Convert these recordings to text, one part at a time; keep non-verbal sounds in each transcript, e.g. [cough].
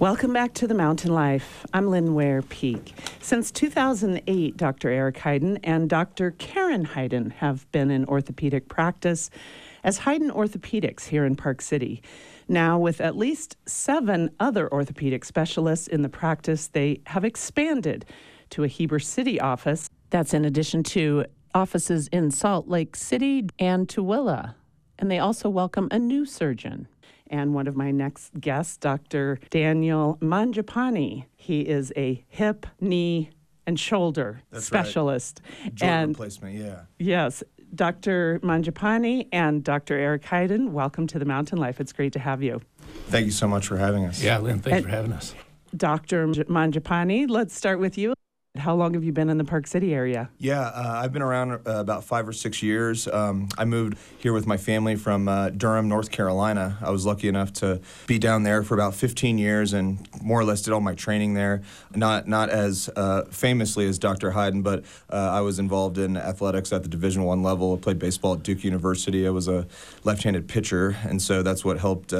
Welcome back to the Mountain Life. I'm Lynn Ware Peak. Since 2008, Dr. Eric Heiden and Dr. Karen Heiden have been in orthopedic practice as Heiden Orthopedics here in Park City. Now, with at least seven other orthopedic specialists in the practice, they have expanded to a Heber City office. That's in addition to offices in Salt Lake City and Tooele. And they also welcome a new surgeon and one of my next guests, Dr. Daniel Mangiapani. He is a hip, knee, and shoulder That's specialist. Right. Joint and replacement, yeah. Yes. Dr. Mangiapani and Dr. Eric Heiden, welcome to the Mountain Life. It's great to have you. Thank you so much for having us. Yeah, Lynn, thanks And- for having us. Dr. Mangiapani, let's start with you. How long have you been in the Park City area? Yeah, uh, I've been around uh, about five or six years. Um, I moved here with my family from uh, Durham, North Carolina. I was lucky enough to be down there for about 15 years and more or less did all my training there. Not not as uh, famously as Dr. Heiden, but uh, I was involved in athletics at the Division One level. I played baseball at Duke University. I was a left-handed pitcher, and so that's what helped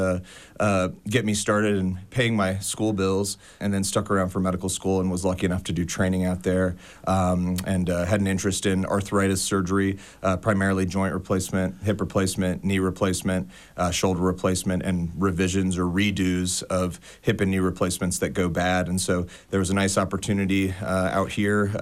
uh, get me started in paying my school bills. And then stuck around for medical school and was lucky enough to do training out there. Um, and uh, had an interest in arthritis surgery, uh, primarily joint replacement, hip replacement, knee replacement, uh, shoulder replacement, and revisions or redos of hip and knee replacements that go bad. And so there was a nice opportunity uh, out here.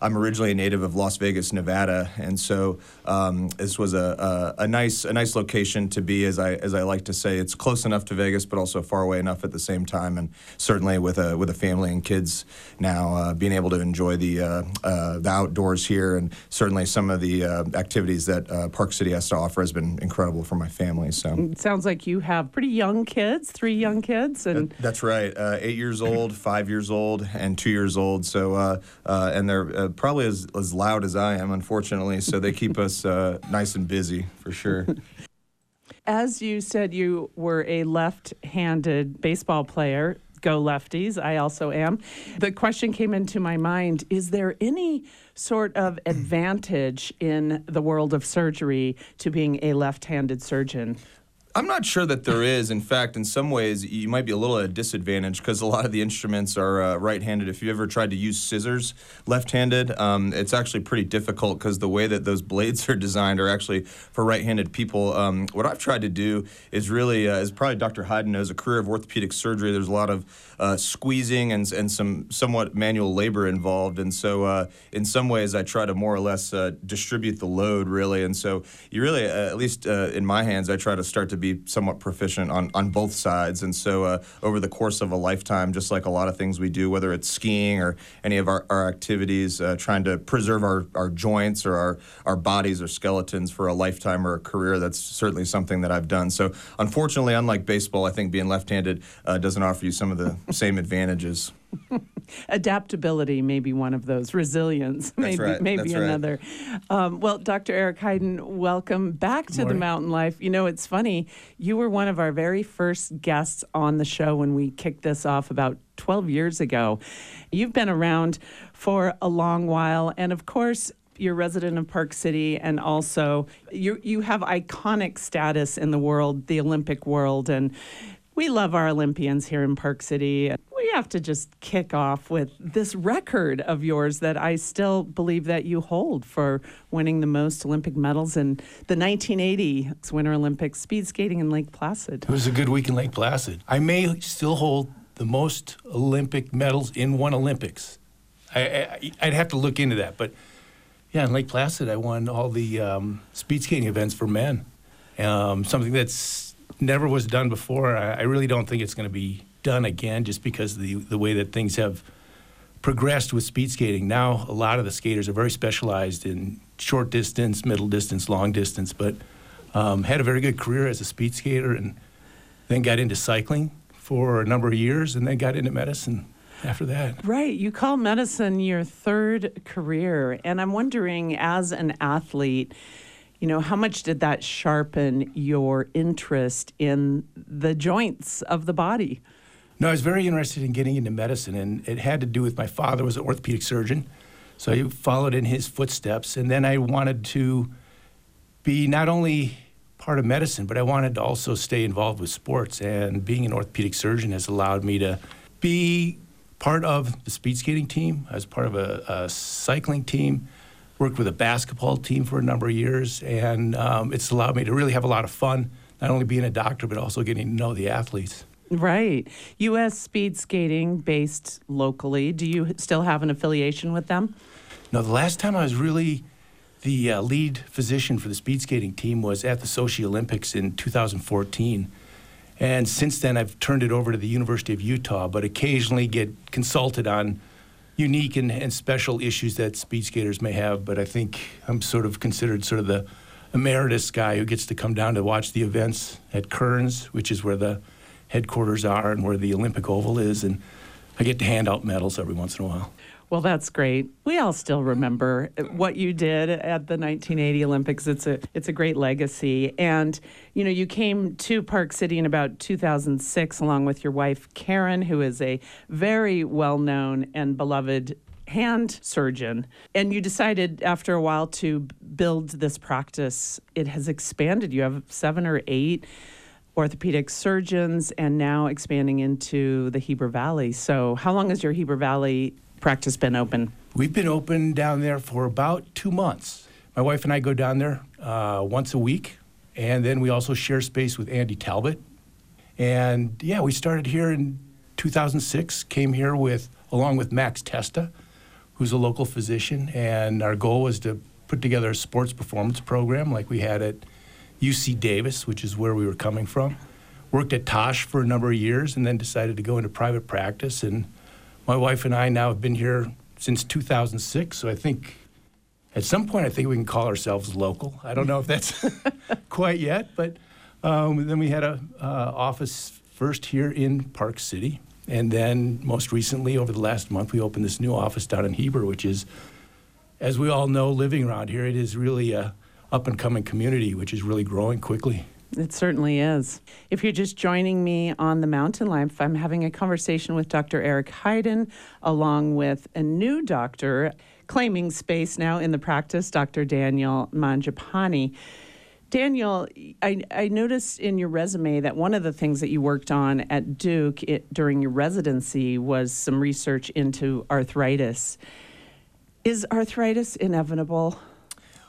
I'm originally a native of Las Vegas, Nevada, and so um, this was a, a, a nice a nice location to be. As I as I like to say, it's close enough to Vegas, but also far away enough at the same time. And certainly with a with a family and kids now, uh, being able to enjoy the uh, uh, the outdoors here, and certainly some of the uh, activities that uh, Park City has to offer has been incredible for my family. So. It sounds like you have pretty young kids, three young kids, and That's right. Uh, eight years old, five years old, and two years old. So, uh, uh, and they're uh, probably as, as loud as I am, unfortunately. So they keep us uh, nice and busy for sure. [laughs] As you said, you were a left handed baseball player. Go lefties. I also am. The question came into my mind Is there any sort of advantage in the world of surgery to being a left handed surgeon? I'm not sure that there is. In fact, in some ways, you might be a little at a disadvantage because a lot of the instruments are uh, right-handed. If you ever tried to use scissors left-handed, um, it's actually pretty difficult because the way that those blades are designed are actually for right-handed people. Um, what I've tried to do is really, uh, as probably Dr. Heiden knows, a career of orthopedic surgery. There's a lot of uh, squeezing and and some somewhat manual labor involved, and so uh, in some ways, I try to more or less uh, distribute the load really. And so you really, uh, at least in my hands, I try to start to be somewhat proficient on, on both sides. And so uh, over the course of a lifetime, just like a lot of things we do, whether it's skiing or any of our, our activities, uh, trying to preserve our, our joints or our, our bodies or skeletons for a lifetime or a career, that's certainly something that I've done. So unfortunately, unlike baseball, I think being left-handed uh, doesn't offer you some of the same advantages. Adaptability may be one of those. Resilience, maybe, right, maybe that's right. another. Um, well, Dr. Eric Heiden, welcome back to the Mountain Life. You know, it's funny. You were one of our very first guests on the show when we kicked this off about 12 years ago. You've been around for a long while, and of course. You're a resident of Park City, and also you you have iconic status in the world, the Olympic world, and we love our Olympians here in Park City. We have to just kick off with this record of yours that I still believe that you hold for winning the most Olympic medals in the 1980 Winter Olympics speed skating in Lake Placid. It was a good week in Lake Placid. I may still hold the most Olympic medals in one Olympics. I, I'd have to look into that, but yeah, in Lake Placid, I won all the um, speed skating events for men. Um, something that's never was done before. I, I really don't think it's going to be done again, just because of the the way that things have progressed with speed skating. Now, a lot of the skaters are very specialized in short distance, middle distance, long distance, but um, had a very good career as a speed skater and then got into cycling for a number of years and then got into medicine after that. Right. You call medicine your third career. And I'm wondering, as an athlete, you know, how much did that sharpen your interest in the joints of the body? No, I was very interested in getting into medicine, and it had to do with my father was an orthopedic surgeon, so I followed in his footsteps. And then I wanted to be not only part of medicine, but I wanted to also stay involved with sports. And being an orthopedic surgeon has allowed me to be part of the speed skating team, as part of a, a cycling team, worked with a basketball team for a number of years, and um, it's allowed me to really have a lot of fun, not only being a doctor, but also getting to know the athletes. Right. U.S. Speed Skating based locally. Do you still have an affiliation with them? No, the last time I was really the uh, lead physician for the speed skating team was at the Sochi Olympics in 2014. And since then, I've turned it over to the University of Utah, but occasionally get consulted on unique and, and special issues that speed skaters may have. But I think I'm sort of considered sort of the emeritus guy who gets to come down to watch the events at Kearns, which is where the headquarters are and where the Olympic Oval is. And I get to hand out medals every once in a while. Well, that's great. We all still remember what you did at the 1980 Olympics. It's a it's a great legacy. And you know, you came to Park City in about 2006 along with your wife Karen, who is a very well-known and beloved hand surgeon. And you decided after a while to build this practice. It has expanded. You have 7 or 8 orthopedic surgeons and now expanding into the Heber Valley. So, how long has your Heber Valley practice been open? We've been open down there for about two months. My wife and I go down there uh, once a week, and then we also share space with Andy Talbot. And yeah, we started here in 2006, came here with, along with Max Testa, who's a local physician, and our goal was to put together a sports performance program like we had at UC Davis, which is where we were coming from. Worked at Tosh for a number of years and then decided to go into private practice. And my wife and I now have been here since 2006. So I think at some point, I think we can call ourselves local. I don't know if that's [laughs] quite yet, but um, then we had a uh, office first here in Park City. And then most recently, over the last month, we opened this new office down in Heber, which is, as we all know, living around here, it is really a up and coming community, which is really growing quickly. It certainly is. If you're just joining me on the Mountain Life, I'm having a conversation with Dr. Eric Heiden, along with a new doctor claiming space now in the practice, Dr. Daniel Mangiapani. Daniel, I, I, noticed in your resume that one of the things that you worked on at Duke it, during your residency was some research into arthritis. Is arthritis inevitable?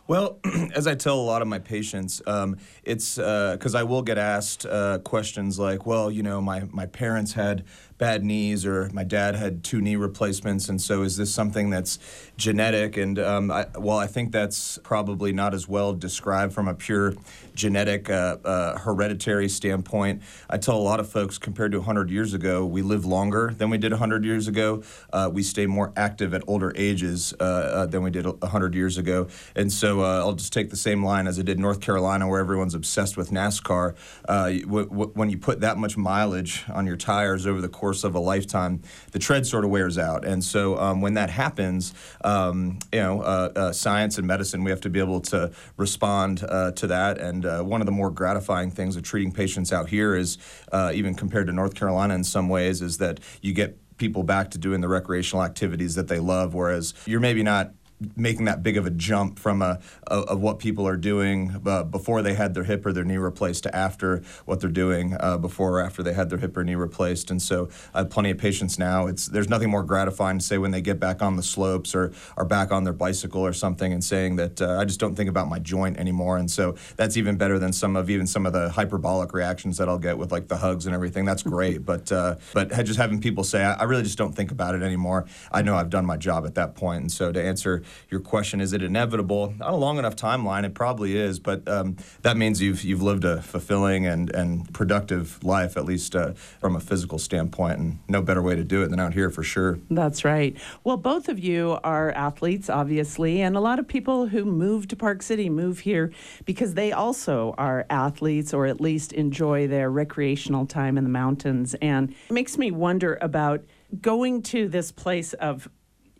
Well, [clears throat] as I tell a lot of my patients, um, it's because uh, I will get asked uh, questions like, well, you know, my, my parents had bad knees or my dad had two knee replacements and so is this something that's genetic? And um, I, well i think that's probably not as well described from a pure genetic uh, uh, hereditary standpoint i tell a lot of folks compared to 100 years ago we live longer than we did 100 years ago. Uh, we stay more active at older ages uh, uh, than we did 100 years ago. And so uh, i'll just take the same line as i did north carolina where everyone's obsessed with nascar. W- w- when you put that much mileage on your tires over the course course of a lifetime, the tread sort of wears out. And so um, when that happens, um, you know, uh, uh, science and medicine, we have to be able to respond uh, to that. And uh, one of the more gratifying things of treating patients out here is, uh, even compared to North Carolina in some ways, is that you get people back to doing the recreational activities that they love, whereas you're maybe not making that big of a jump from a, a of what people are doing uh, before they had their hip or their knee replaced to after what they're doing uh, before or after they had their hip or knee replaced. And so I have plenty of patients now. It's there's nothing more gratifying to say when they get back on the slopes or are back on their bicycle or something and saying that uh, I just don't think about my joint anymore. And so that's even better than some of even some of the hyperbolic reactions that I'll get with like the hugs and everything. That's great, [laughs] but uh, but just having people say I, I really just don't think about it anymore. I know I've done my job at that point. And so to answer your question, is it inevitable? On a long enough timeline, it probably is, but um, that means you've you've lived a fulfilling and, and productive life, at least uh, from a physical standpoint, and no better way to do it than out here for sure. That's right. Well, both of you are athletes, obviously, and a lot of people who move to Park City move here because they also are athletes or at least enjoy their recreational time in the mountains. And it makes me wonder about going to this place of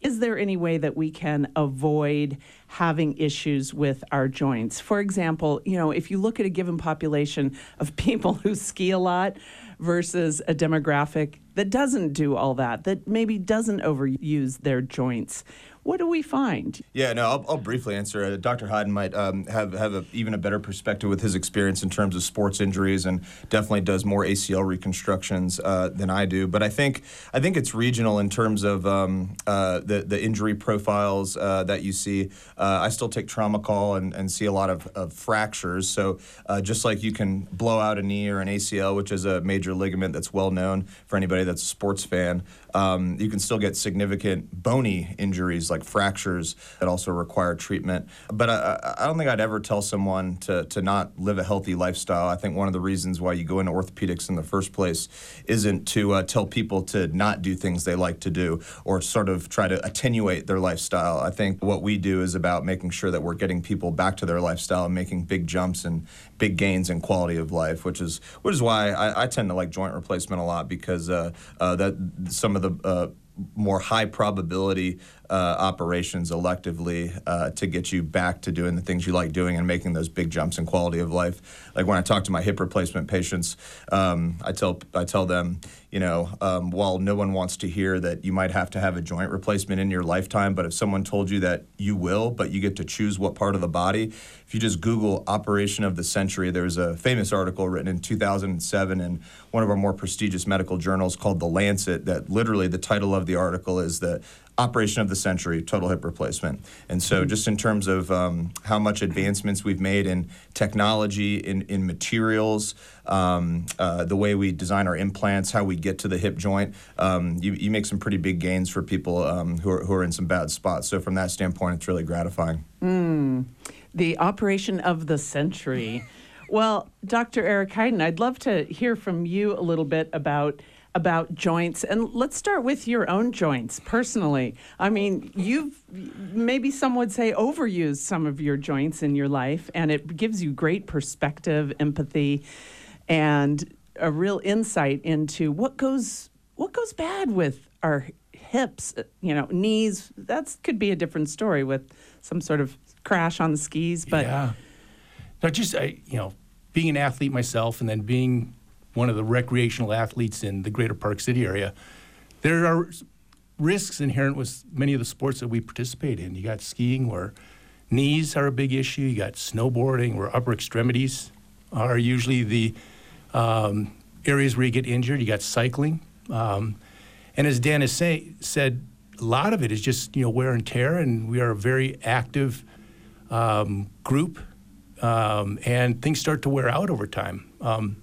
is there any way that we can avoid having issues with our joints? For example, you know, if you look at a given population of [laughs] people who ski a lot, versus a demographic that doesn't do all that, that maybe doesn't overuse their joints. What do we find? Yeah, no, I'll, I'll briefly answer. Uh, Dr. Heiden might um, have have a, even a better perspective with his experience in terms of sports injuries, and definitely does more ACL reconstructions uh, than I do. But I think I think it's regional in terms of um, uh, the the injury profiles uh, that you see. Uh, I still take trauma call and, and see a lot of, of fractures. So uh, just like you can blow out a knee or an ACL, which is a major ligament that's well known for anybody that's a sports fan, um, you can still get significant bony injuries like fractures that also require treatment. But I, I don't think I'd ever tell someone to, to not live a healthy lifestyle. I think one of the reasons why you go into orthopedics in the first place isn't to uh, tell people to not do things they like to do or sort of try to attenuate their lifestyle. I think what we do is about making sure that we're getting people back to their lifestyle and making big jumps and big gains in quality of life, which is which is why I, I tend to like joint replacement a lot because uh, uh, that some of the uh, more high probability uh, operations electively uh, to get you back to doing the things you like doing and making those big jumps in quality of life. Like when I talk to my hip replacement patients, um, I tell I tell them, you know, um, while no one wants to hear that you might have to have a joint replacement in your lifetime, but if someone told you that you will, but you get to choose what part of the body, if you just Google operation of the century, there's a famous article written in 2007 in one of our more prestigious medical journals called The Lancet that literally the title of the article is that operation of the century, total hip replacement. And so, mm-hmm. just in terms of um, how much advancements we've made in technology, in, in materials, um, uh, the way we design our implants, how we get to the hip joint, um, you, you, make some pretty big gains for people um, who, are, who are in some bad spots. So, from that standpoint, it's really gratifying. Mm, the operation of the century. [laughs] Well, Dr. Eric Heiden, I'd love to hear from you a little bit about about joints. And let's start with your own joints personally. I mean, you've maybe some would say overused some of your joints in your life, and it gives you great perspective, empathy, and a real insight into what goes what goes bad with our hips, you know, knees. That could be a different story with some sort of crash on the skis, but yeah. Now, just I, you know, being an athlete myself, and then being one of the recreational athletes in the greater Park City area, there are risks inherent with many of the sports that we participate in. You got skiing where knees are a big issue, you got snowboarding where upper extremities are usually the um, areas where you get injured, you got cycling. Um, and as Dan has say, said, a lot of it is just you know wear and tear, and we are a very active um, group, um, and things start to wear out over time. Um,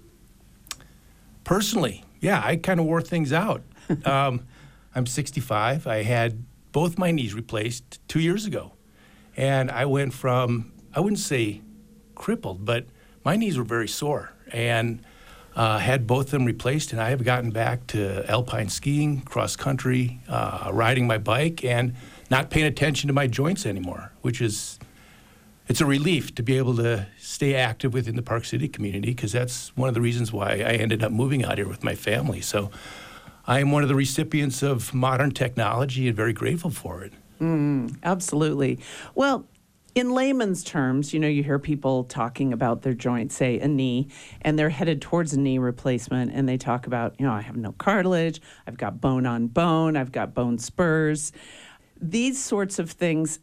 personally, yeah, I kind of wore things out. [laughs] um, I'm 65. I had both my knees replaced two years ago. And I went from, I wouldn't say crippled, but my knees were very sore and uh, had both of them replaced. And I have gotten back to alpine skiing, cross country, uh, riding my bike, and not paying attention to my joints anymore, which is it's a relief to be able to stay active within the Park City community because that's one of the reasons why I ended up moving out here with my family. So I am one of the recipients of modern technology and very grateful for it. Mm, absolutely. Well, in layman's terms, you know, you hear people talking about their joint, say a knee, and they're headed towards a knee replacement, and they talk about, you know, I have no cartilage, I've got bone on bone, I've got bone spurs. These sorts of things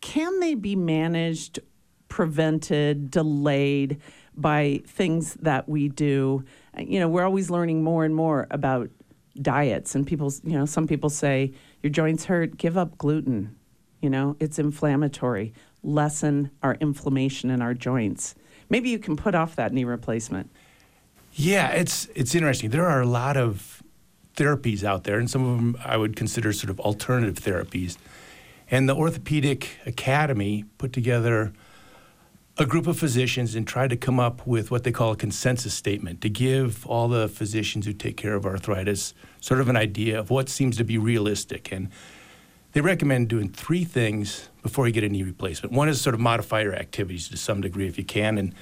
can they be managed, prevented, delayed by things that we do? You know, we're always learning more and more about diets, and people, you know, some people say your joints hurt, give up gluten. You know, it's inflammatory. Lessen our inflammation in our joints. Maybe you can put off that knee replacement. Yeah, it's it's interesting. There are a lot of therapies out there, and some of them I would consider sort of alternative therapies and the Orthopedic Academy put together a group of physicians and tried to come up with what they call a consensus statement to give all the physicians who take care of arthritis sort of an idea of what seems to be realistic. And they recommend doing three things before you get a knee replacement. One is sort of modify your activities to some degree if you can, and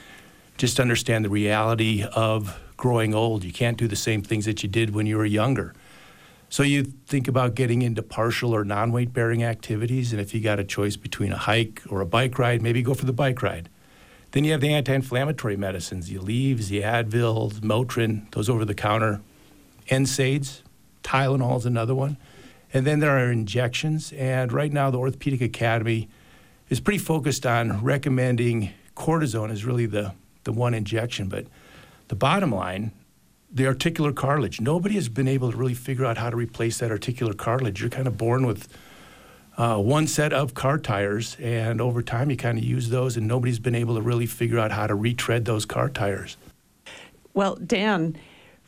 just understand the reality of growing old. You can't do the same things that you did when you were younger. So you think about getting into partial or non-weight bearing activities, and if you got a choice between a hike or a bike ride, maybe go for the bike ride. Then you have the anti-inflammatory medicines, the leaves, the Advil, Motrin, those over-the-counter, NSAIDs, Tylenol is another one. And then there are injections. And right now, the Orthopedic Academy is pretty focused on recommending cortisone as really the, the one injection. But the bottom line, the articular cartilage. Nobody has been able to really figure out how to replace that articular cartilage. You're kind of born with uh, one set of car tires, and over time you kind of use those, and nobody's been able to really figure out how to retread those car tires. Well, Dan,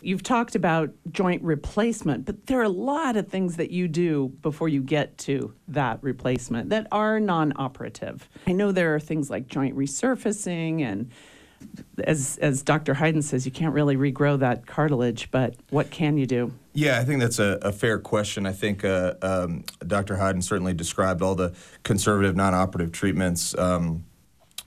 you've talked about joint replacement, but there are a lot of things that you do before you get to that replacement that are non operative. I know there are things like joint resurfacing and as as Dr. Heiden says, you can't really regrow that cartilage, but what can you do? Yeah, I think that's a, a fair question. I think uh, um, Dr. Heiden certainly described all the conservative non-operative treatments. Um,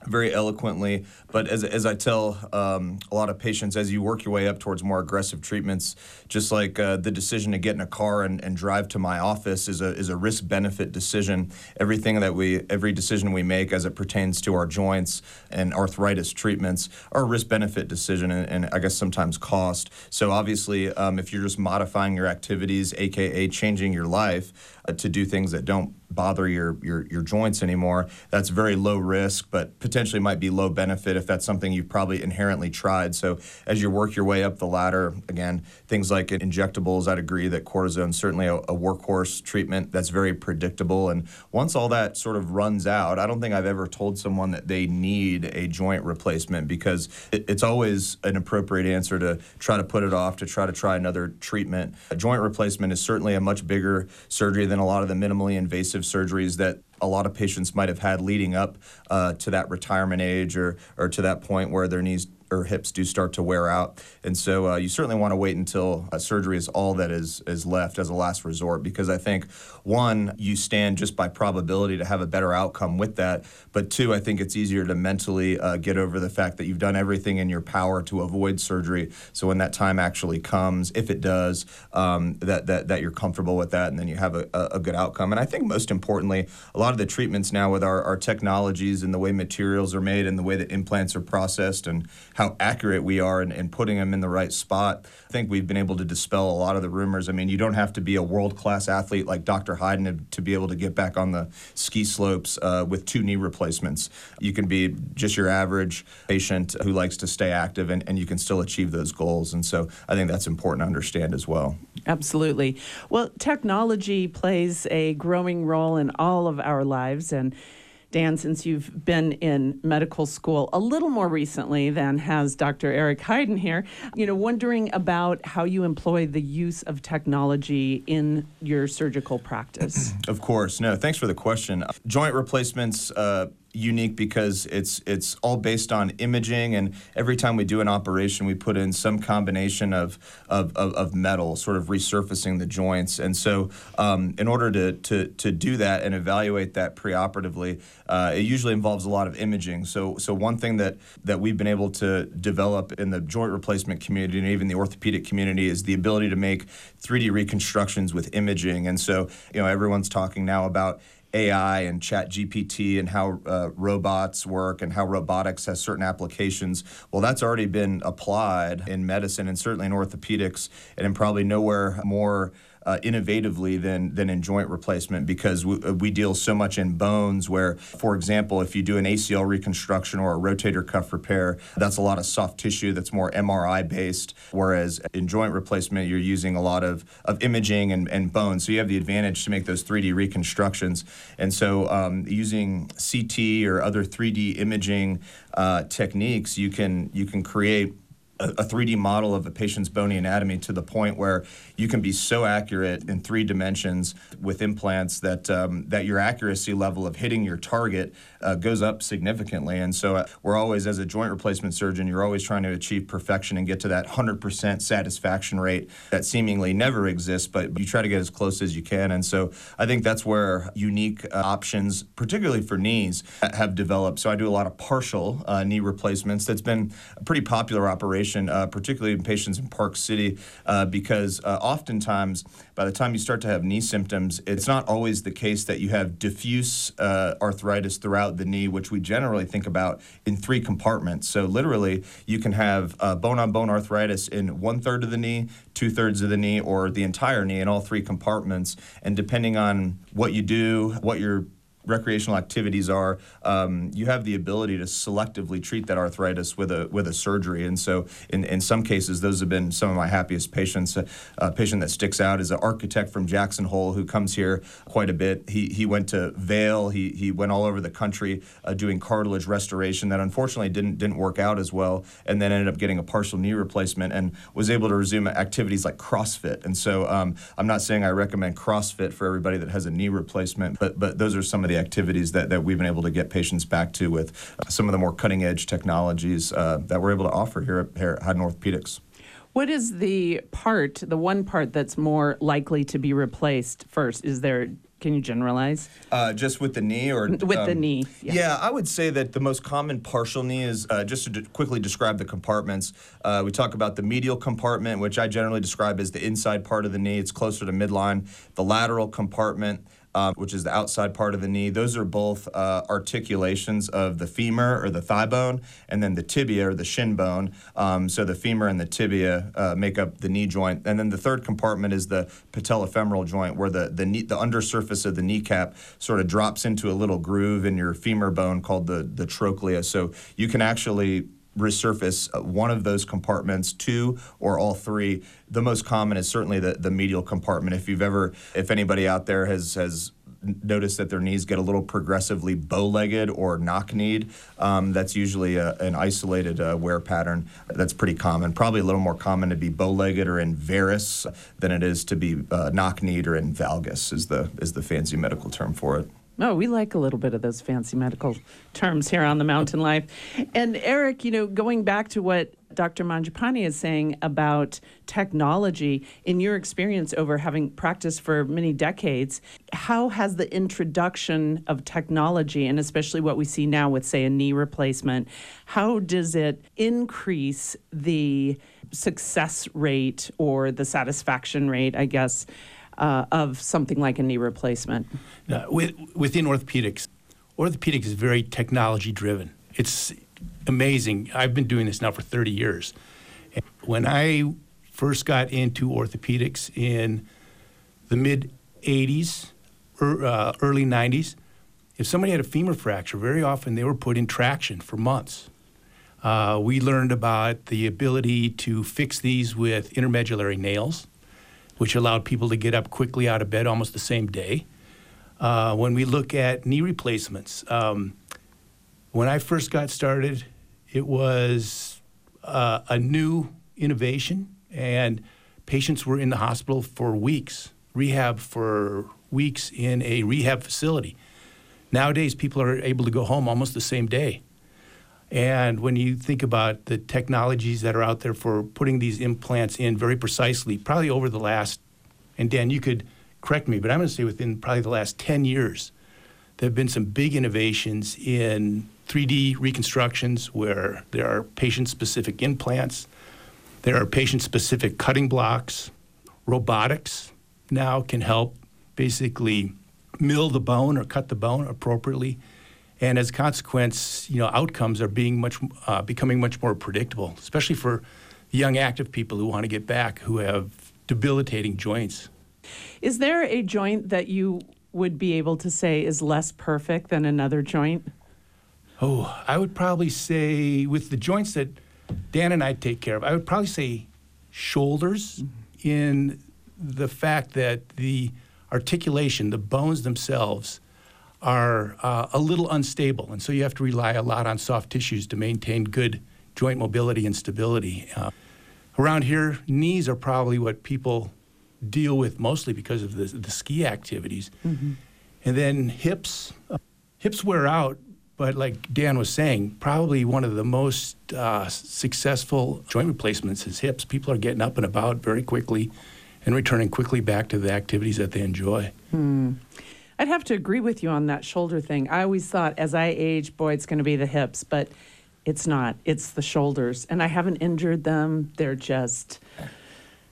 very eloquently. But as, as I tell um, a lot of patients, as you work your way up towards more aggressive treatments, just like uh, the decision to get in a car and, and drive to my office is a, is a risk benefit decision. Everything that we, every decision we make as it pertains to our joints and arthritis treatments are a risk benefit decision and, and, I guess sometimes cost. So obviously, um, if you're just modifying your activities, AKA changing your life uh, to do things that don't bother your, your, your joints anymore. That's very low risk, but potentially might be low benefit if that's something you've probably inherently tried. So as you work your way up the ladder, again, things like injectables, I'd agree that cortisone is certainly a, a workhorse treatment that's very predictable. And once all that sort of runs out, I don't think I've ever told someone that they need a joint replacement because it, it's always an appropriate answer to try to put it off, to try to try another treatment. A joint replacement is certainly a much bigger surgery than a lot of the minimally invasive invasive surgeries that a lot of patients might have had leading up uh, to that retirement age or, or to that point where their knees or hips do start to wear out. And so uh, you certainly want to wait until uh, surgery is all that is, is left as a last resort because I think, one, you stand just by probability to have a better outcome with that. But two, I think it's easier to mentally uh, get over the fact that you've done everything in your power to avoid surgery. So when that time actually comes, if it does, um, that, that, that you're comfortable with that and then you have a, a, good outcome. And I think most importantly, a lot of the treatments now with our, our technologies and the way materials are made and the way that implants are processed and how accurate we are in, in, putting them in the right spot. I think we've been able to dispel a lot of the rumors. I mean, you don't have to be a world class athlete like Dr. Heiden to be able to get back on the ski slopes uh, with two knee replacements. You can be just your average patient who likes to stay active and, and you can still achieve those goals. And so I think that's important to understand as well. Absolutely. Well, technology plays a growing role in all of our lives. And Dan, since you've been in medical school a little more recently than has Dr. Eric Heiden here, you know, wondering about how you employ the use of technology in your surgical practice. Of course. No, thanks for the question. Joint replacements. Uh, unique because it's it's all based on imaging and every time we do an operation we put in some combination of of, of, of metal sort of resurfacing the joints. And so um, in order to, to to do that and evaluate that preoperatively uh, it usually involves a lot of imaging. So so one thing that that we've been able to develop in the joint replacement community and even the orthopedic community is the ability to make 3D reconstructions with imaging. And so you know everyone's talking now about AI and Chat GPT and how uh, robots work and how robotics has certain applications. Well, that's already been applied in medicine and certainly in orthopedics, and in probably nowhere more uh, innovatively than than in joint replacement because we, uh, we, deal so much in bones. Where, for example, if you do an ACL reconstruction or a rotator cuff repair, that's a lot of soft tissue that's more MRI based. Whereas in joint replacement, you're using a lot of, of imaging and, and bone. So you have the advantage to make those 3D reconstructions. And so um, using CT or other 3D imaging uh, techniques, you can you can create a, 3D model of a patient's bony anatomy to the point where you can be so accurate in three dimensions with implants that um, that your accuracy level of hitting your target uh, goes up significantly. And so uh, we're always, as a joint replacement surgeon, you're always trying to achieve perfection and get to that 100% satisfaction rate that seemingly never exists, but you try to get as close as you can. And so I think that's where unique uh, options, particularly for knees, have developed. So I do a lot of partial uh, knee replacements. That's been a pretty popular operation uh, particularly in patients in Park City, uh, because oftentimes by the time you start to have knee symptoms, it's not always the case that you have diffuse uh, arthritis throughout the knee, which we generally think about in three compartments. So literally, you can have bone on bone arthritis in one third of the knee, two thirds of the knee, or the entire knee in all three compartments. And depending on what you do, what your recreational activities are, um, you have the ability to selectively treat that arthritis with a with a surgery. And so, in, in some cases, those have been some of my happiest patients. A, a patient that sticks out is an architect from Jackson Hole who comes here quite a bit. He he went to Vail. He he went all over the country uh, doing cartilage restoration that unfortunately didn't didn't work out as well, and then ended up getting a partial knee replacement and was able to resume activities like CrossFit. And so, um, I'm not saying I recommend CrossFit for everybody that has a knee replacement, but but those are some of the activities that, that we've been able to get patients back to with uh, some of the more cutting edge technologies uh, that we're able to offer here at, here at Heiden Orthopedics. What is the part, the one part that's more likely to be replaced first? Is there can you generalize? Uh, just with the knee, or with um, the knee? Yeah. yeah. I would say that the most common partial knee is uh, just to d- quickly describe the compartments. Uh, we talk about the medial compartment, which I generally describe as the inside part of the knee. It's closer to midline. The lateral compartment uh, which is the outside part of the knee. Those are both uh, articulations of the femur or the thigh bone, and then the tibia or the shin bone. Um, so the femur and the tibia uh, make up the knee joint, and then the third compartment is the patellofemoral joint, where the the knee, the undersurface of the kneecap sort of drops into a little groove in your femur bone called the the trochlea. So you can actually resurface uh, one of those compartments, two or all three. The most common is certainly the, the medial compartment. If you've ever, if anybody out there has has noticed that their knees get a little progressively bow-legged or knock-kneed, um, that's usually a, an isolated uh, wear pattern. That's pretty common. Probably a little more common to be bow-legged or in varus than it is to be uh, knock-kneed or in valgus. Is the is the fancy medical term for it. Oh, we like a little bit of those fancy medical terms here on the Mountain Life. And Eric, you know, going back to what Dr. Mangiapani is saying about technology, in your experience over having practiced for many decades, how has the introduction of technology, and especially what we see now with, say, a knee replacement, how does it increase the success rate or the satisfaction rate, I guess, uh, of something like a knee replacement? Now, with, within orthopedics, orthopedics is very technology driven. It's amazing. I've been doing this now for 30 years. When I first got into orthopedics in the mid 80s, er, uh, early 90s, if somebody had a femur fracture, very often they were put in traction for months. Uh, we learned about the ability to fix these with intramedullary nails which allowed people to get up quickly out of bed almost the same day. Uh, when we look at knee replacements, um, when I first got started, it was uh, a new innovation, and patients were in the hospital for weeks, rehab for weeks in a rehab facility. Nowadays, people are able to go home almost the same day. And when you think about the technologies that are out there for putting these implants in very precisely, probably over the last, and Dan, you could correct me, but I'm going to say within probably the last 10 years, there have been some big innovations in 3D reconstructions where there are patient specific implants, there are patient specific cutting blocks. Robotics now can help basically mill the bone or cut the bone appropriately and as a consequence, you know, outcomes are being much uh, becoming much more predictable, especially for young active people who want to get back who have debilitating joints. Is there a joint that you would be able to say is less perfect than another joint? Oh, I would probably say with the joints that Dan and I take care of, I would probably say shoulders mm-hmm. in the fact that the articulation, the bones themselves, are uh, a little unstable, and so you have to rely a lot on soft tissues to maintain good joint mobility and stability. Uh, around here, knees are probably what people deal with mostly because of the, the ski activities. Mm-hmm. And then hips, uh, hips wear out, but like Dan was saying, probably one of the most uh, successful joint replacements is hips. People are getting up and about very quickly and returning quickly back to the activities that they enjoy. Hmm. I'd have to agree with you on that shoulder thing. I always thought as I age, boy, it's going to be the hips. But It's not. It's the shoulders. And I haven't injured them. They're just.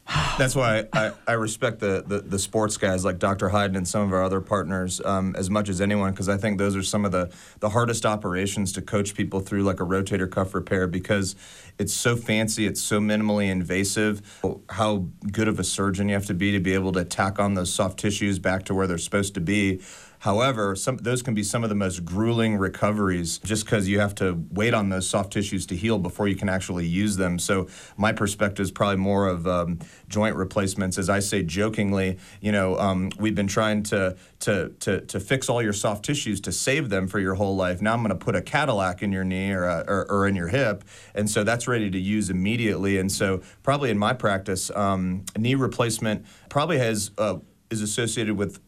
[sighs] That's why I, I respect the, the, the, sports guys like Dr. Heiden and some of our other partners um, as much as anyone because I think those are some of the, the hardest operations to coach people through, like a rotator cuff repair, because it's so fancy, it's so minimally invasive. How good of a surgeon you have to be to be able to tack on those soft tissues back to where they're supposed to be. However, some those can be some of the most grueling recoveries just because you have to wait on those soft tissues to heal before you can actually use them. So my perspective is probably more of um, joint replacements. As I say jokingly, you know, um, we've been trying to, to to to fix all your soft tissues to save them for your whole life. Now I'm going to put a Cadillac in your knee or, a, or, or in your hip, and so that's ready to use immediately. And so probably in my practice, um, knee replacement probably has. Uh, is associated with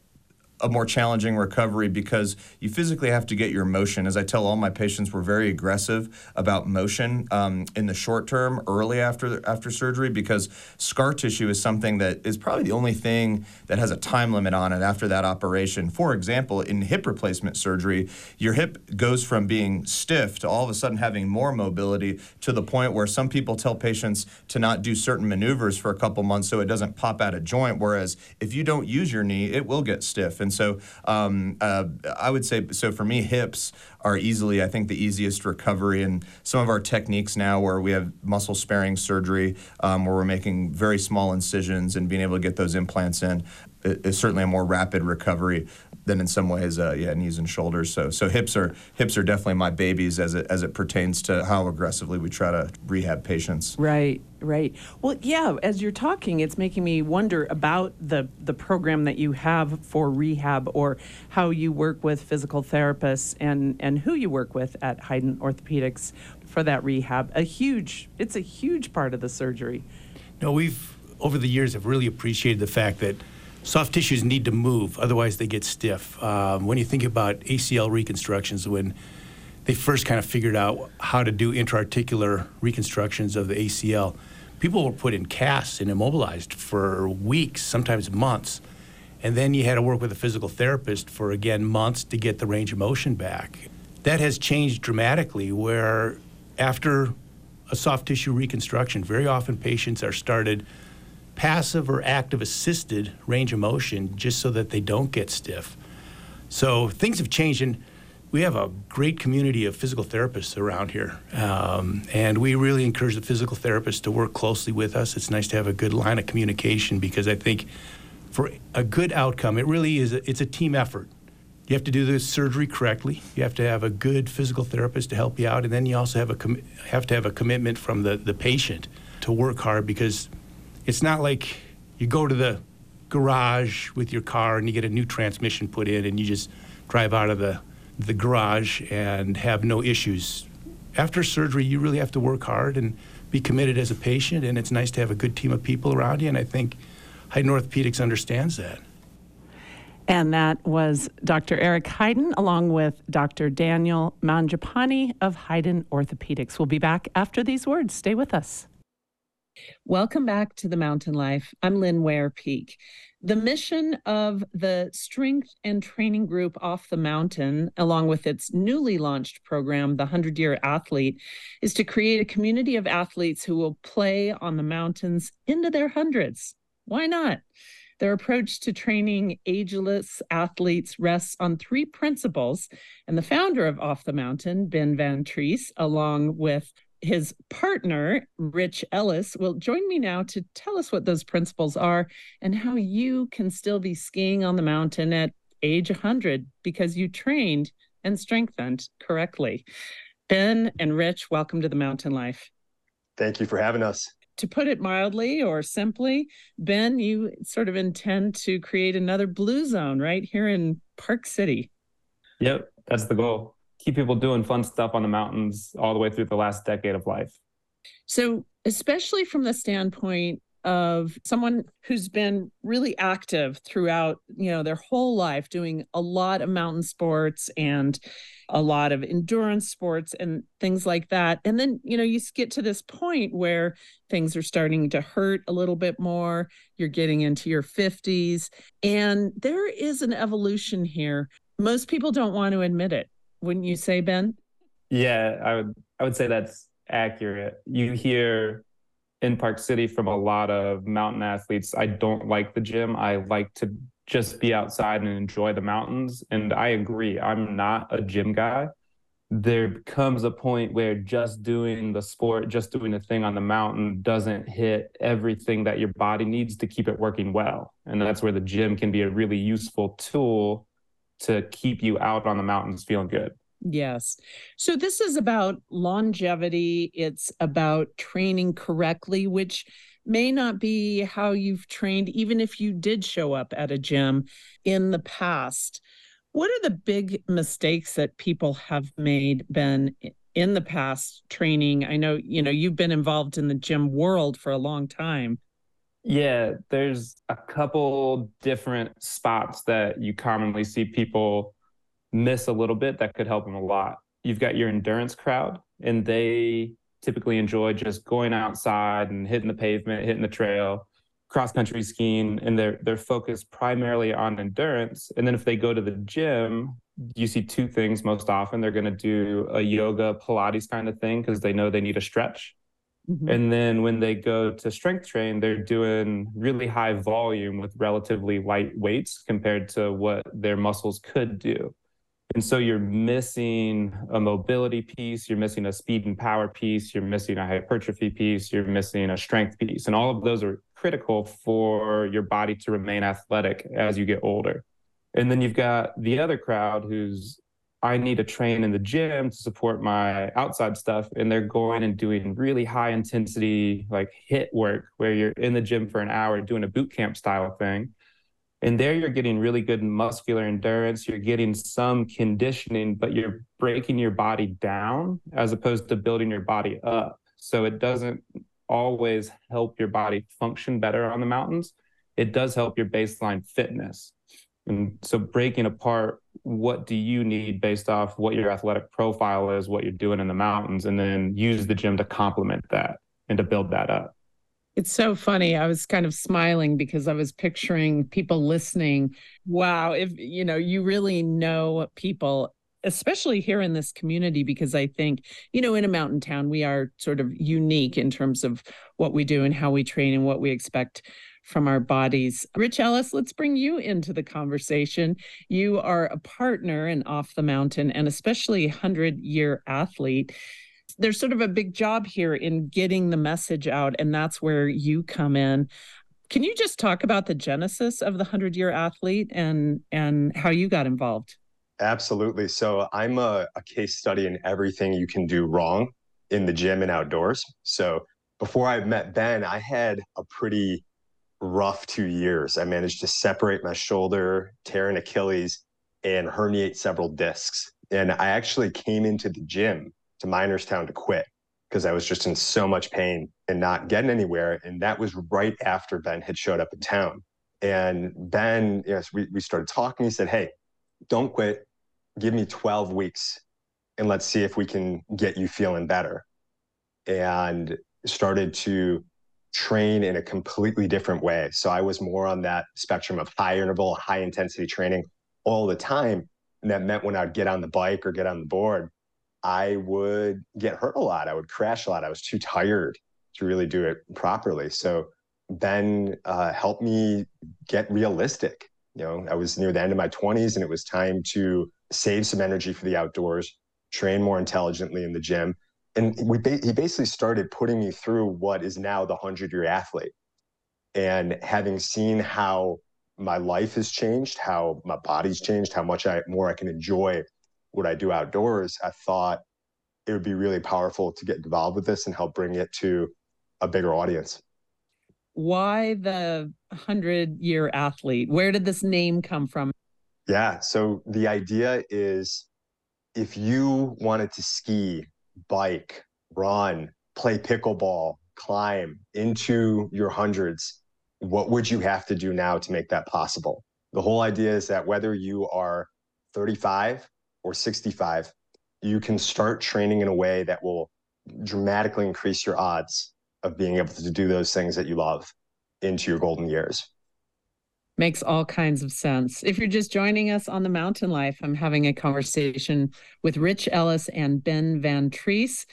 a more challenging recovery because you physically have to get your motion. As I tell all my patients, we're very aggressive about motion um, in the short term, early after after surgery, because scar tissue is something that is probably the only thing that has a time limit on it after that operation. For example, in hip replacement surgery, your hip goes from being stiff to all of a sudden having more mobility to the point where some people tell patients to not do certain maneuvers for a couple months so it doesn't pop out of joint. Whereas if you don't use your knee, it will get stiff. And so um, uh, I would say, so for me, hips are easily, I think, the easiest recovery. And some of our techniques now, where we have muscle sparing surgery, um, where we're making very small incisions and being able to get those implants in, is certainly a more rapid recovery than in some ways, uh, yeah, knees and shoulders. So, so hips are hips are definitely my babies as it as it pertains to how aggressively we try to rehab patients. Right, right. Well, yeah. As you're talking, it's making me wonder about the the program that you have for rehab, or how you work with physical therapists and and who you work with at Heiden Orthopedics for that rehab. A huge, it's a huge part of the surgery. No, we've over the years have really appreciated the fact that soft tissues need to move, otherwise they get stiff. Um, when you think about ACL reconstructions, when they first kind of figured out how to do intraarticular reconstructions of the ACL, people were put in casts and immobilized for weeks, sometimes months. And then you had to work with a physical therapist for, again, months to get the range of motion back. That has changed dramatically, where after a soft tissue reconstruction, very often patients are started passive or active assisted range of motion just so that they don't get stiff. So things have changed, and we have a great community of physical therapists around here. Um, and we really encourage the physical therapists to work closely with us. It's nice to have a good line of communication because I think for a good outcome, it really is a, it's a team effort. You have to do the surgery correctly. You have to have a good physical therapist to help you out, and then you also have a com- have to have a commitment from the, the patient to work hard because it's not like you go to the garage with your car and you get a new transmission put in and you just drive out of the, the garage and have no issues. After surgery, you really have to work hard and be committed as a patient, and it's nice to have a good team of people around you, and I think Heiden Orthopedics understands that. And that was Dr. Eric Heiden along with Dr. Daniel Mangiapani of Heiden Orthopedics. We'll be back after these words. Stay with us. Welcome back to the Mountain Life. I'm Lynn Ware Peak. The mission of the Strength and Training Group Off the Mountain, along with its newly launched program, the 100 Year Athlete, is to create a community of athletes who will play on the mountains into their hundreds. Why not? Their approach to training ageless athletes rests on three principles, and the founder of Off the Mountain, Ben Van Treese, along with his partner, Rich Ellis, will join me now to tell us what those principles are and how you can still be skiing on the mountain at age 100 because you trained and strengthened correctly. Ben and Rich, welcome to the Mountain Life. Thank you for having us. To put it mildly or simply, Ben, you sort of intend to create another blue zone right here in Park City. Yep, that's the goal keep people doing fun stuff on the mountains all the way through the last decade of life. So, especially from the standpoint of someone who's been really active throughout, you know, their whole life doing a lot of mountain sports and a lot of endurance sports and things like that. And then, you know, you get to this point where things are starting to hurt a little bit more. You're getting into your 50s, and there is an evolution here. Most people don't want to admit it wouldn't you say, Ben? Yeah, I would I would say that's accurate. You hear in Park City from a lot of mountain athletes, I don't like the gym. I like to just be outside and enjoy the mountains. And I agree, I'm not a gym guy. There comes a point where just doing the sport, just doing a thing on the mountain doesn't hit everything that your body needs to keep it working well. And that's where the gym can be a really useful tool to keep you out on the mountains feeling good. Yes. So this is about longevity. It's about training correctly, which may not be how you've trained, even if you did show up at a gym in the past. What are the big mistakes that people have made, Ben, in the past training? I know, you know, you've been involved in the gym world for a long time. Yeah, there's a couple different spots that you commonly see people miss a little bit that could help them a lot. You've got your endurance crowd, and they typically enjoy just going outside and hitting the pavement, hitting the trail, cross country skiing, and they're they're focused primarily on endurance. And then if they go to the gym, you see two things most often. They're going to do a yoga, Pilates kind of thing because they know they need a stretch. Mm-hmm. And then when they go to strength train, they're doing really high volume with relatively light weights compared to what their muscles could do. And so you're missing a mobility piece, you're missing a speed and power piece, you're missing a hypertrophy piece, you're missing a strength piece. And all of those are critical for your body to remain athletic as you get older. And then you've got the other crowd who's, I need to train in the gym to support my outside stuff. And they're going and doing really high intensity, like HIIT work, where you're in the gym for an hour doing a boot camp style thing and there you're getting really good muscular endurance, you're getting some conditioning, but you're breaking your body down as opposed to building your body up. So it doesn't always help your body function better on the mountains. It does help your baseline fitness. And so breaking apart what do you need based off what your athletic profile is, what you're doing in the mountains, and then use the gym to complement that and to build that up. It's so funny. I was kind of smiling because I was picturing people listening. Wow, if you know, you really know people especially here in this community because I think, you know, in a mountain town we are sort of unique in terms of what we do and how we train and what we expect from our bodies. Rich Ellis, let's bring you into the conversation. You are a partner in Off the Mountain and especially 100 year athlete there's sort of a big job here in getting the message out, and that's where you come in. Can you just talk about the genesis of the 100 year athlete and and how you got involved? Absolutely. So I'm a, a case study in everything you can do wrong in the gym and outdoors. So before I met Ben, I had a pretty rough two years. I managed to separate my shoulder, tear an Achilles, and herniate several discs. And I actually came into the gym to Minerstown to quit because I was just in so much pain and not getting anywhere. And that was right after Ben had showed up in town. And Ben, yes, we, we started talking. He said, Hey, don't quit. Give me 12 weeks and let's see if we can get you feeling better. And started to train in a completely different way. So I was more on that spectrum of high interval, high intensity training all the time. And that meant when I'd get on the bike or get on the board, I would get hurt a lot. I would crash a lot. I was too tired to really do it properly. So Ben uh, helped me get realistic. You know, I was near the end of my 20s and it was time to save some energy for the outdoors, train more intelligently in the gym. And we ba- he basically started putting me through what is now the 100 year athlete. And having seen how my life has changed, how my body's changed, how much I more I can enjoy what I do outdoors, I thought it would be really powerful to get involved with this and help bring it to a bigger audience. Why the 100 year athlete? Where did this name come from? Yeah. So the idea is if you wanted to ski, bike, run, play pickleball, climb into your hundreds, what would you have to do now to make that possible? The whole idea is that whether you are 35 or 65, you can start training in a way that will dramatically increase your odds of being able to do those things that you love into your golden years. Makes all kinds of sense. If you're just joining us on the Mountain Life, I'm having a conversation with Rich Ellis and Ben Van Treese.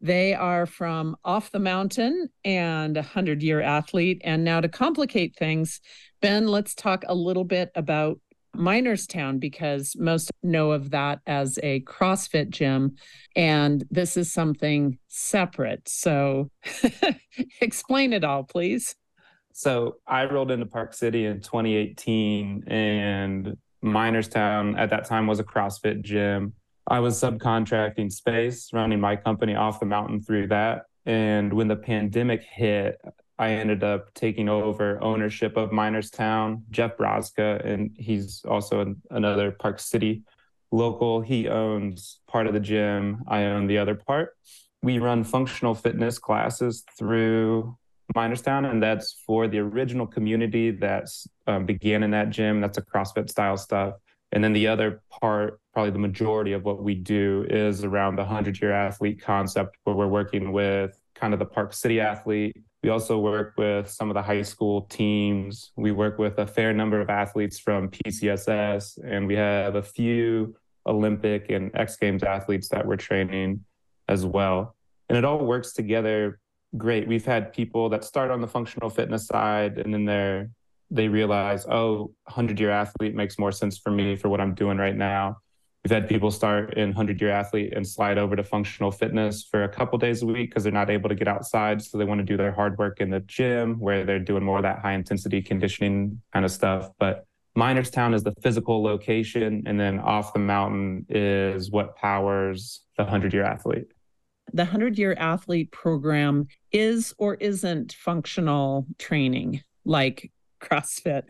They are from Off the Mountain and a 100 year athlete. And now to complicate things, Ben, let's talk a little bit about Minerstown because most know of that as a CrossFit gym. And this is something separate. So [laughs] explain it all, please. So I rolled into Park City in 2018, and Minerstown at that time was a CrossFit gym. I was subcontracting space, running my company off the mountain through that. And when the pandemic hit, I ended up taking over ownership of Minerstown. Jeff Broska, and he's also an, another Park City local. He owns part of the gym. I own the other part. We run functional fitness classes through Minerstown, and that's for the original community that um, began in that gym. That's a CrossFit style stuff. And then the other part, probably the majority of what we do, is around the 100 year athlete concept, where we're working with kind of the Park City athlete. We also work with some of the high school teams. We work with a fair number of athletes from PCSS, and we have a few Olympic and X Games athletes that we're training as well. And it all works together great. We've had people that start on the functional fitness side and then they're they realize, oh, 100 year athlete makes more sense for me for what I'm doing right now. We've had people start in 100 year athlete and slide over to functional fitness for a couple days a week because they're not able to get outside. So they want to do their hard work in the gym where they're doing more of that high intensity conditioning kind of stuff. But Minerstown is the physical location, and then off the mountain is what powers the 100 year athlete. The 100 year athlete program is or isn't functional training like CrossFit?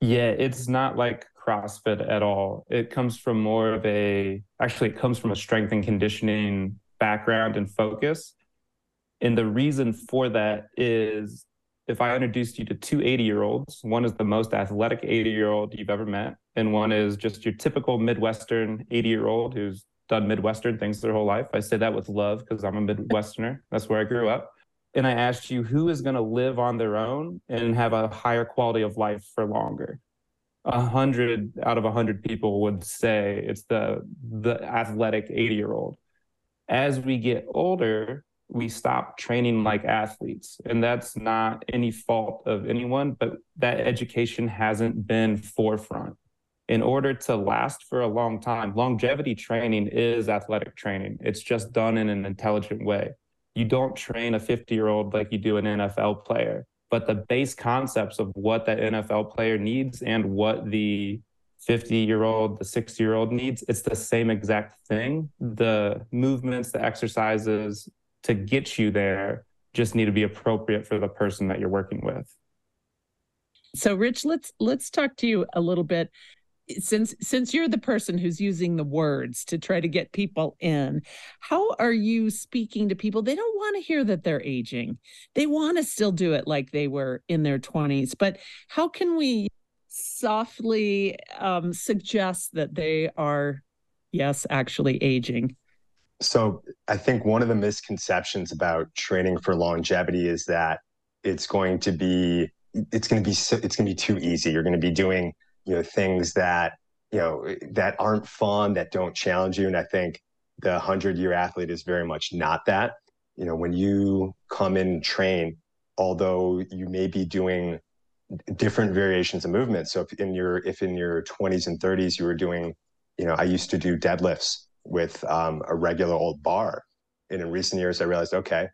Yeah, it's not like CrossFit at all. It comes from more of a, actually, it comes from a strength and conditioning background and focus. And the reason for that is if I introduced you to two 80 year olds, one is the most athletic 80 year old you've ever met, and one is just your typical Midwestern 80 year old who's done Midwestern things their whole life. I say that with love because I'm a Midwesterner. [laughs] That's where I grew up and I asked you who is going to live on their own and have a higher quality of life for longer. A hundred out of a hundred people would say it's the the athletic 80 year old. As we get older, we stop training like athletes. And that's not any fault of anyone, but that education hasn't been forefront. In order to last for a long time, longevity training is athletic training. It's just done in an intelligent way you don't train a 50 year old like you do an NFL player. But the base concepts of what that NFL player needs and what the 50 year old, the 60 year old needs, it's the same exact thing. The movements, the exercises to get you there just need to be appropriate for the person that you're working with. So Rich, let's let's talk to you a little bit since since you're the person who's using the words to try to get people in how are you speaking to people? They don't want to hear that they're aging. They want to still do it like they were in their 20s but how can we softly um, suggest that they are yes actually aging? So i think one of the misconceptions about training for longevity is that it's going to be it's going to be so, it's going to be too easy. You're going to be doing you know things that you know that aren't fun that don't challenge you. And i think the 100 year athlete is very much not that. You know when you come in and train although you may be doing different variations of movement. So if in your if in your 20s and 30s you were doing you know i used to do deadlifts with um, a regular old bar. And in recent years i realized okay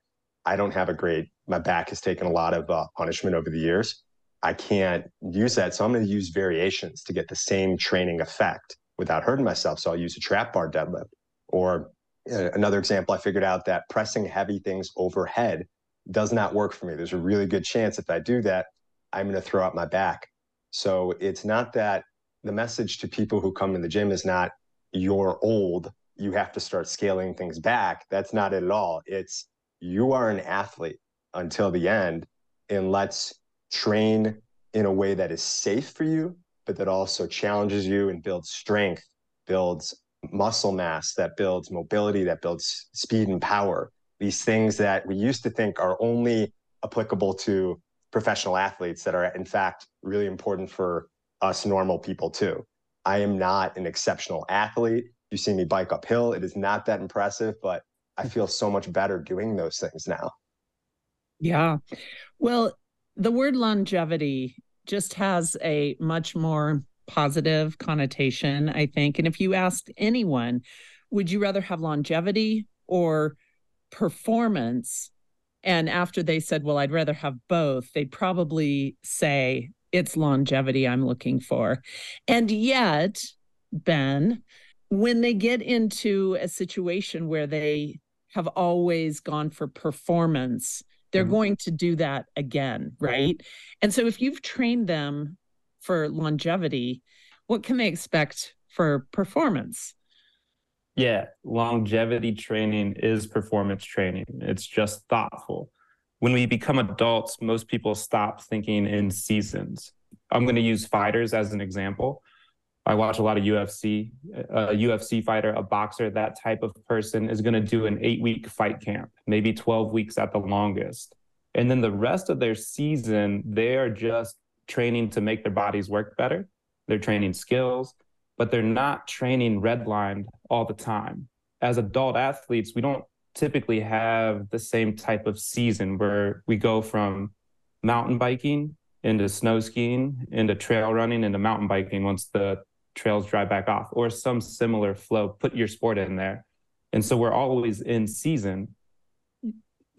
i don't have a great my back has taken a lot of uh, punishment over the years I can't use that. So I'm going to use variations to get the same training effect without hurting myself. So I'll use a trap bar deadlift. Or uh, another example, I figured out that pressing heavy things overhead does not work for me. There's a really good chance if I do that, I'm going to throw out my back. So it's not that the message to people who come in the gym is not you're old, you have to start scaling things back. That's not it at all. It's you are an athlete until the end, and let's train in a way that is safe for you, but that also challenges you and builds strength, builds muscle mass, that builds mobility, that builds speed and power. These things that we used to think are only applicable to professional athletes that are, in fact, really important for us normal people too. I am not an exceptional athlete. You see me bike uphill, it is not that impressive, but I feel so much better doing those things now. Yeah. Well, the word longevity just has a much more positive connotation, I think. And if you asked anyone, would you rather have longevity or performance? And after they said, well, I'd rather have both, they'd probably say, it's longevity I'm looking for. And yet, Ben, when they get into a situation where they have always gone for performance, they're mm-hmm. going to do that again, right? And so if you've trained them for longevity, what can they expect for performance? Yeah, longevity training is performance training. It's just thoughtful. When we become adults, most people stop thinking in seasons. I'm going to use fighters as an example. I watch a lot of UFC. A uh, UFC fighter, a boxer, that type of person is going to do an eight week fight camp, maybe 12 weeks at the longest. And then the rest of their season, they are just training to make their bodies work better. They're training skills, but they're not training redlined all the time. As adult athletes, we don't typically have the same type of season where we go from mountain biking into snow skiing, into trail running, into mountain biking once the trails dry back off, or some similar flow. Put your sport in there. And so we're always in season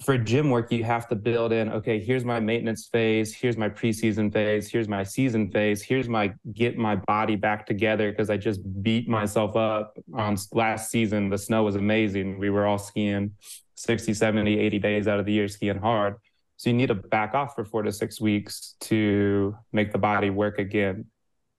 for gym work, you have to build in, okay, here's my maintenance phase, here's my preseason phase, here's my season phase, here's my get my body back together because I just beat myself up on last season. The snow was amazing. We were all skiing 60, 70, 80 days out of the year skiing hard. So you need to back off for four to six weeks to make the body work again.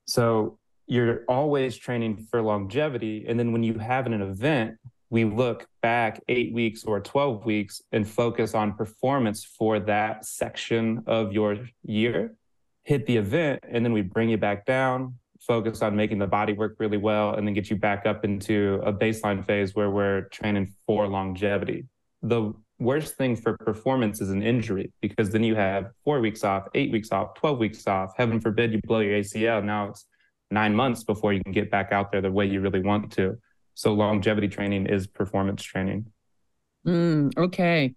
So you're always training for longevity. And then when you have an event, we look back eight weeks or 12 weeks and focus on performance for that section of your year, hit the event, and then we bring you back down, focus on making the body work really well, and then get you back up into a baseline phase where we're training for longevity. The worst thing for performance is an injury because then you have four weeks off, eight weeks off, 12 weeks off. Heaven forbid you blow your ACL. Now it's nine months before you can get back out there the way you really want to. So longevity training is performance training. Mm, okay.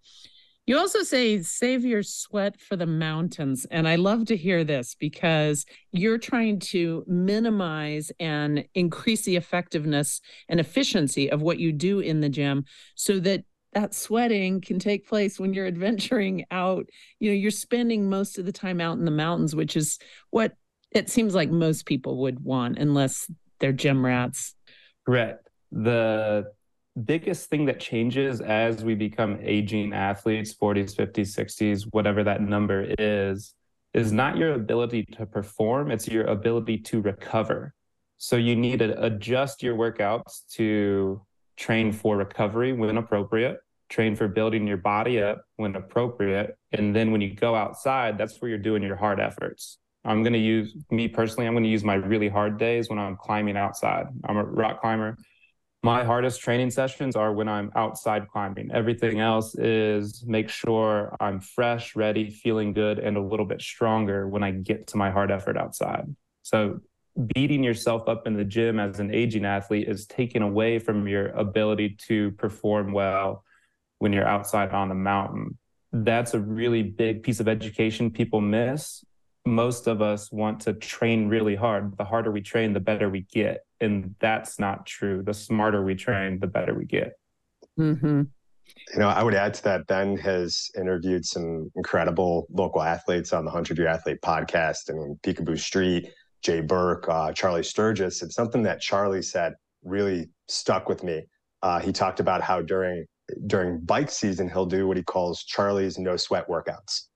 You also say save your sweat for the mountains. And I love to hear this because you're trying to minimize and increase the effectiveness and efficiency of what you do in the gym so that that sweating can take place when you're [laughs] adventuring out. You know, you're spending most of the time out in the mountains, which is what it seems like most people would want, unless they're gym rats. Correct. The biggest thing that changes as we become aging athletes 40s 50s 60s whatever that number is is not your ability to perform it's your ability to recover. So you need to adjust your workouts to train for recovery when appropriate train for building your body up when appropriate and then when you go outside that's where you're doing your hard efforts i'm going to use me personally i'm going to use my really hard days when i'm climbing outside i'm a rock climber my hardest training sessions are when I'm outside climbing. Everything else is make sure I'm fresh, ready, feeling good, and a little bit stronger when I get to my hard effort outside. So, beating yourself up in the gym as an aging athlete is taken away from your ability to perform well when you're outside on the mountain. That's a really big piece of education people miss most of us want to train really hard. The harder we train, the better we get. And that's not true. The smarter we train, the better we get. Mm-hmm. You know, I would add to that. Ben has interviewed some incredible local athletes on the 100 Year Athlete podcast. I mean, Picabo Street, Jay Burke, uh, Charlie Sturgis. And something that Charlie said really stuck with me. Uh, he talked about how during during bike season, he'll do what he calls Charlie's no sweat workouts.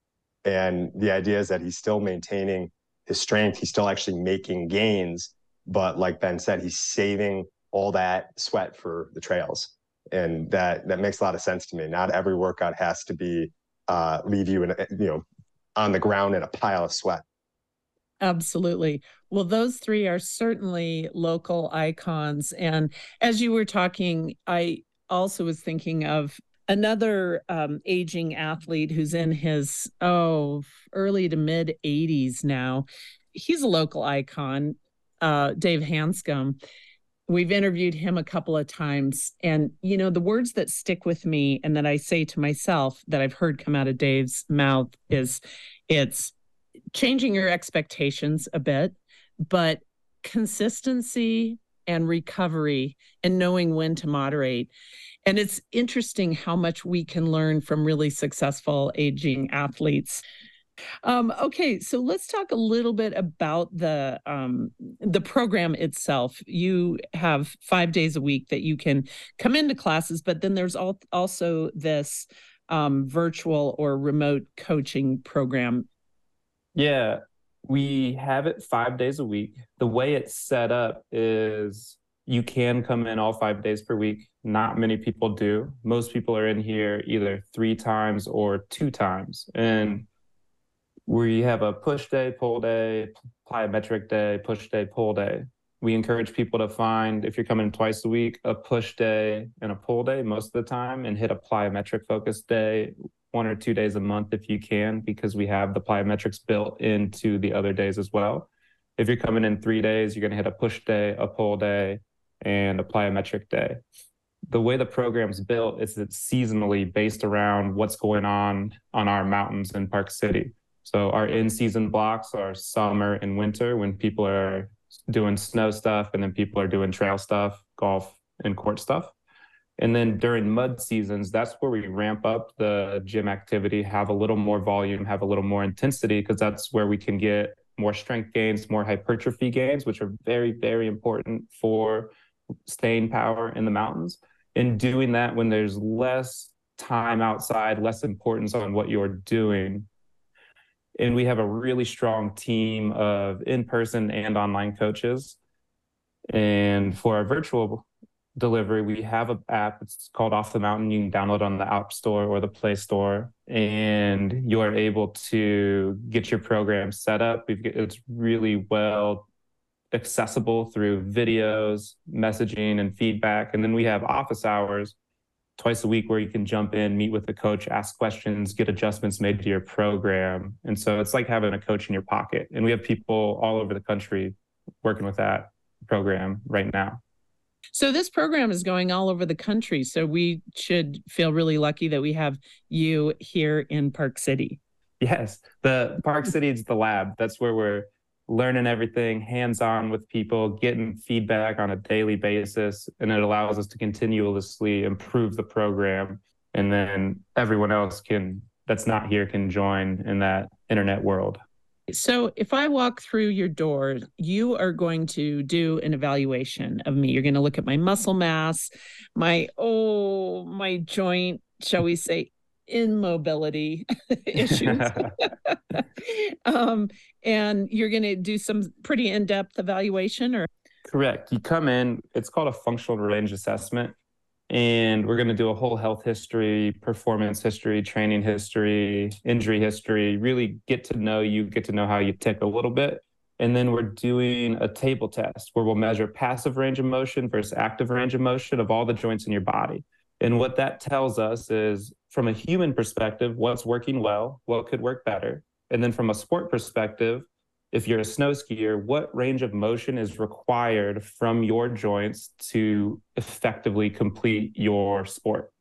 And the idea is that he's still maintaining his strength. He's still actually making gains. But like Ben said, he's saving all that sweat for the trails. And that that makes a lot of sense to me. Not every workout has to be uh, leave you in you know on the ground in a pile of sweat. Absolutely. Well, those three are certainly local icons. And as you were talking, I also was thinking of another um, aging athlete who's in his oh early to mid 80s now. He's a local icon uh, dave hanscom. We've interviewed him a couple of times and you know the words that stick with me and that i say to myself that i've heard come out of dave's mouth is it's changing your expectations a bit but consistency and recovery and knowing when to moderate and it's interesting how much we can learn from really successful aging athletes um, okay, so let's talk a little bit about the um, the program itself. You have five days a week that you can come into classes, but then there's al- also this um, virtual or remote coaching program. Yeah, we have it five days a week. The way it's set up is you can come in all five days per week. Not many people do. Most people are in here either three times or two times. And we have a push day, pull day, plyometric day, push day, pull day. We encourage people to find, if you're coming twice a week, a push day and a pull day most of the time, and hit a plyometric focus day one or two days a month if you can, because we have the plyometrics built into the other days as well. If you're coming in three days, you're going to hit a push day, a pull day, and a plyometric day. The way the program's built is it's seasonally based around what's going on on our mountains in Park City. So our in-season blocks are summer and winter when people are doing snow stuff and then people are doing trail stuff, golf and court stuff. And then during mud seasons, that's where we ramp up the gym activity, have a little more volume, have a little more intensity, because that's where we can get more strength gains, more hypertrophy gains, which are very, very important for staying power in the mountains. And doing that when there's less time outside, less importance on what you're doing, and we have a really strong team of in-person and online coaches and for our virtual delivery we have an app it's called off the mountain you can download on the app store or the play store and you are able to get your program set up We've, it's really well accessible through videos messaging and feedback and then we have office hours twice a week where you can jump in, meet with the coach, ask questions, get adjustments made to your program. And so it's like having a coach in your pocket. And we have people all over the country working with that program right now. So this program is going all over the country. So we should feel really lucky that we have you here in Park City. Yes, the Park City is the lab. That's where we're learning everything hands on with people, getting feedback on a daily basis. And it allows us to continuously improve the program. And then everyone else can, that's not here, can join in that internet world. So, if I walk through your door, you are going to do an evaluation of me. You're going to look at my muscle mass, my, oh, my joint, shall we say, immobility [laughs] issues. [laughs] [laughs] um, and you're going to do some pretty in-depth evaluation or correct you come in it's called a functional range assessment and we're going to do a whole health history performance history training history injury history really get to know you get to know how you tick a little bit. And then we're doing a table test where we'll measure passive range of motion versus active range of motion of all the joints in your body. And what that tells us is from a human perspective what's working well what could work better. And then from a sport perspective, if you're a snow skier, what range of motion is required from your joints to effectively complete your sport?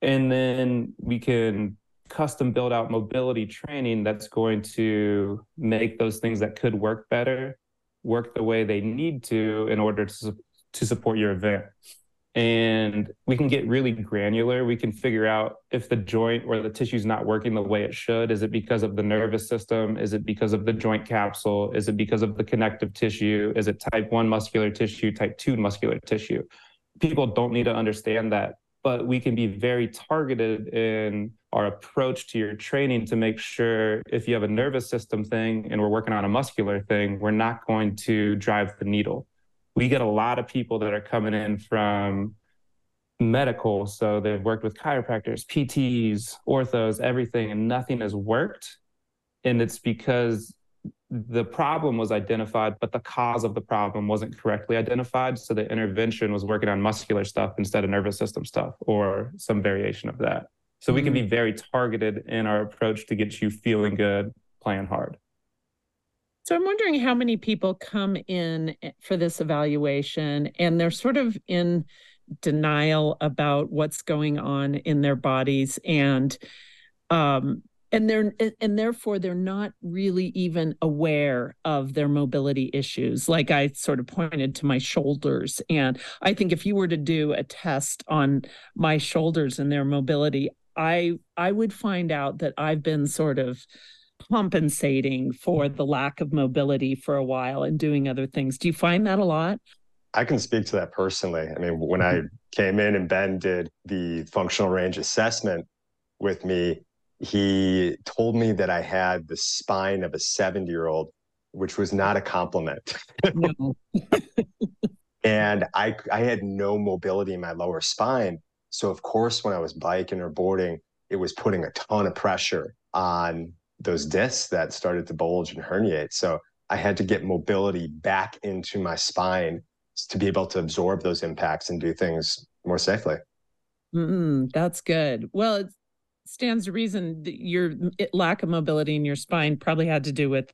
And then we can custom build out mobility training that's going to make those things that could work better work the way they need to in order to, to support your event and we can get really granular. We can figure out if the joint or the tissue is not working the way it should. Is it because of the nervous system? Is it because of the joint capsule? Is it because of the connective tissue? Is it type 1 muscular tissue, type 2 muscular tissue? People don't need to understand that, but we can be very targeted in our approach to your training to make sure if you have a nervous system thing and we're working on a muscular thing, we're not going to drive the needle we get a lot of people that are coming in from medical. So they've worked with chiropractors, PTs, orthos, everything, and nothing has worked. And it's because the problem was identified, but the cause of the problem wasn't correctly identified. So the intervention was working on muscular stuff instead of nervous system stuff or some variation of that. So we can mm-hmm. be very targeted in our approach to get you feeling good, playing hard. So I'm wondering how many people come in eh, for this evaluation and they're sort of in denial about what's going on in their bodies and um and they're and therefore they're not really even aware of their mobility issues. Like i sort of pointed to my shoulders and i think if you were to do a test on my shoulders and their mobility i i would find out that i've been sort of compensating for the lack of mobility for a while and doing other things. Do you find that a lot? I can speak to that personally. I mean, when I mm-hmm. came in and Ben did the functional range assessment with me, he told me that I had the spine of a 70 year old, which was not a compliment. [laughs] and I, I had no mobility in my lower spine. So, of course, when I was biking or boarding, it was putting a ton of pressure on those discs that started to bulge and herniate. So I had to get mobility back into my spine to be able to absorb those impacts and do things more safely. Mm, that's good. Well, it stands to reason that your lack of mobility in your spine probably had to do with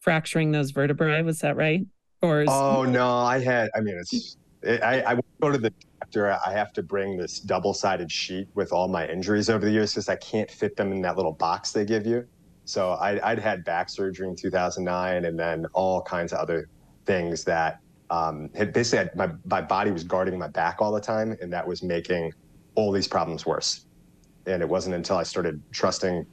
fracturing those vertebrae. Was that right? Or is... oh no, I had. I mean, it's. It, I, I go to the doctor. I have to bring this double-sided sheet with all my injuries over the years because I can't fit them in that little box they give you. So I, would had back surgery in 2009 and then all kinds of other things that um, had basically had, my, my body was guarding my back all the time. And that was making all these problems worse. And it wasn't until I started trusting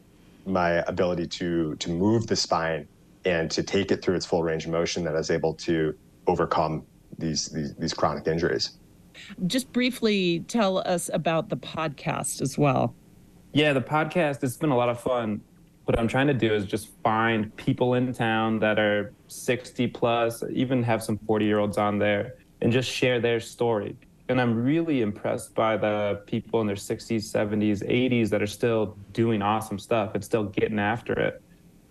my ability to, to move the spine and to take it through its full range of motion that I was able to overcome these, these, these chronic injuries. Just briefly tell us about the podcast as well. Yeah, the podcast, it's been a lot of fun what I'm trying to do is just find people in town that are 60 plus, even have some 40 year olds on there, and just share their story. And I'm really impressed by the people in their 60s, 70s, 80s that are still doing awesome stuff and still getting after it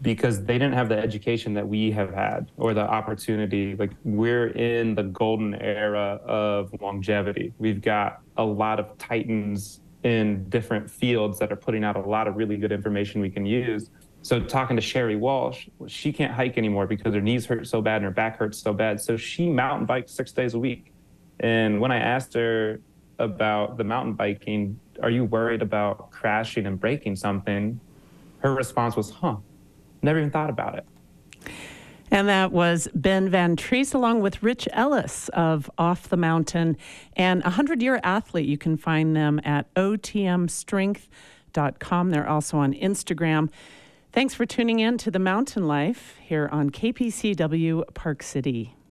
because they didn't have the education that we have had or the opportunity. Like we're in the golden era of longevity. We've got a lot of titans in different fields that are putting out a lot of really good information we can use. So talking to Sherry Walsh, she can't hike anymore because her knees hurt so bad and her back hurts so bad. So she mountain bikes six days a week. And when I asked her about the mountain biking, are you worried about crashing and breaking something? Her response was, huh, never even thought about it. And that was Ben Van Treese along with Rich Ellis of Off the Mountain and a 100 year athlete. You can find them at otmstrength.com. They're also on Instagram. Thanks for tuning in to the Mountain Life here on KPCW Park City.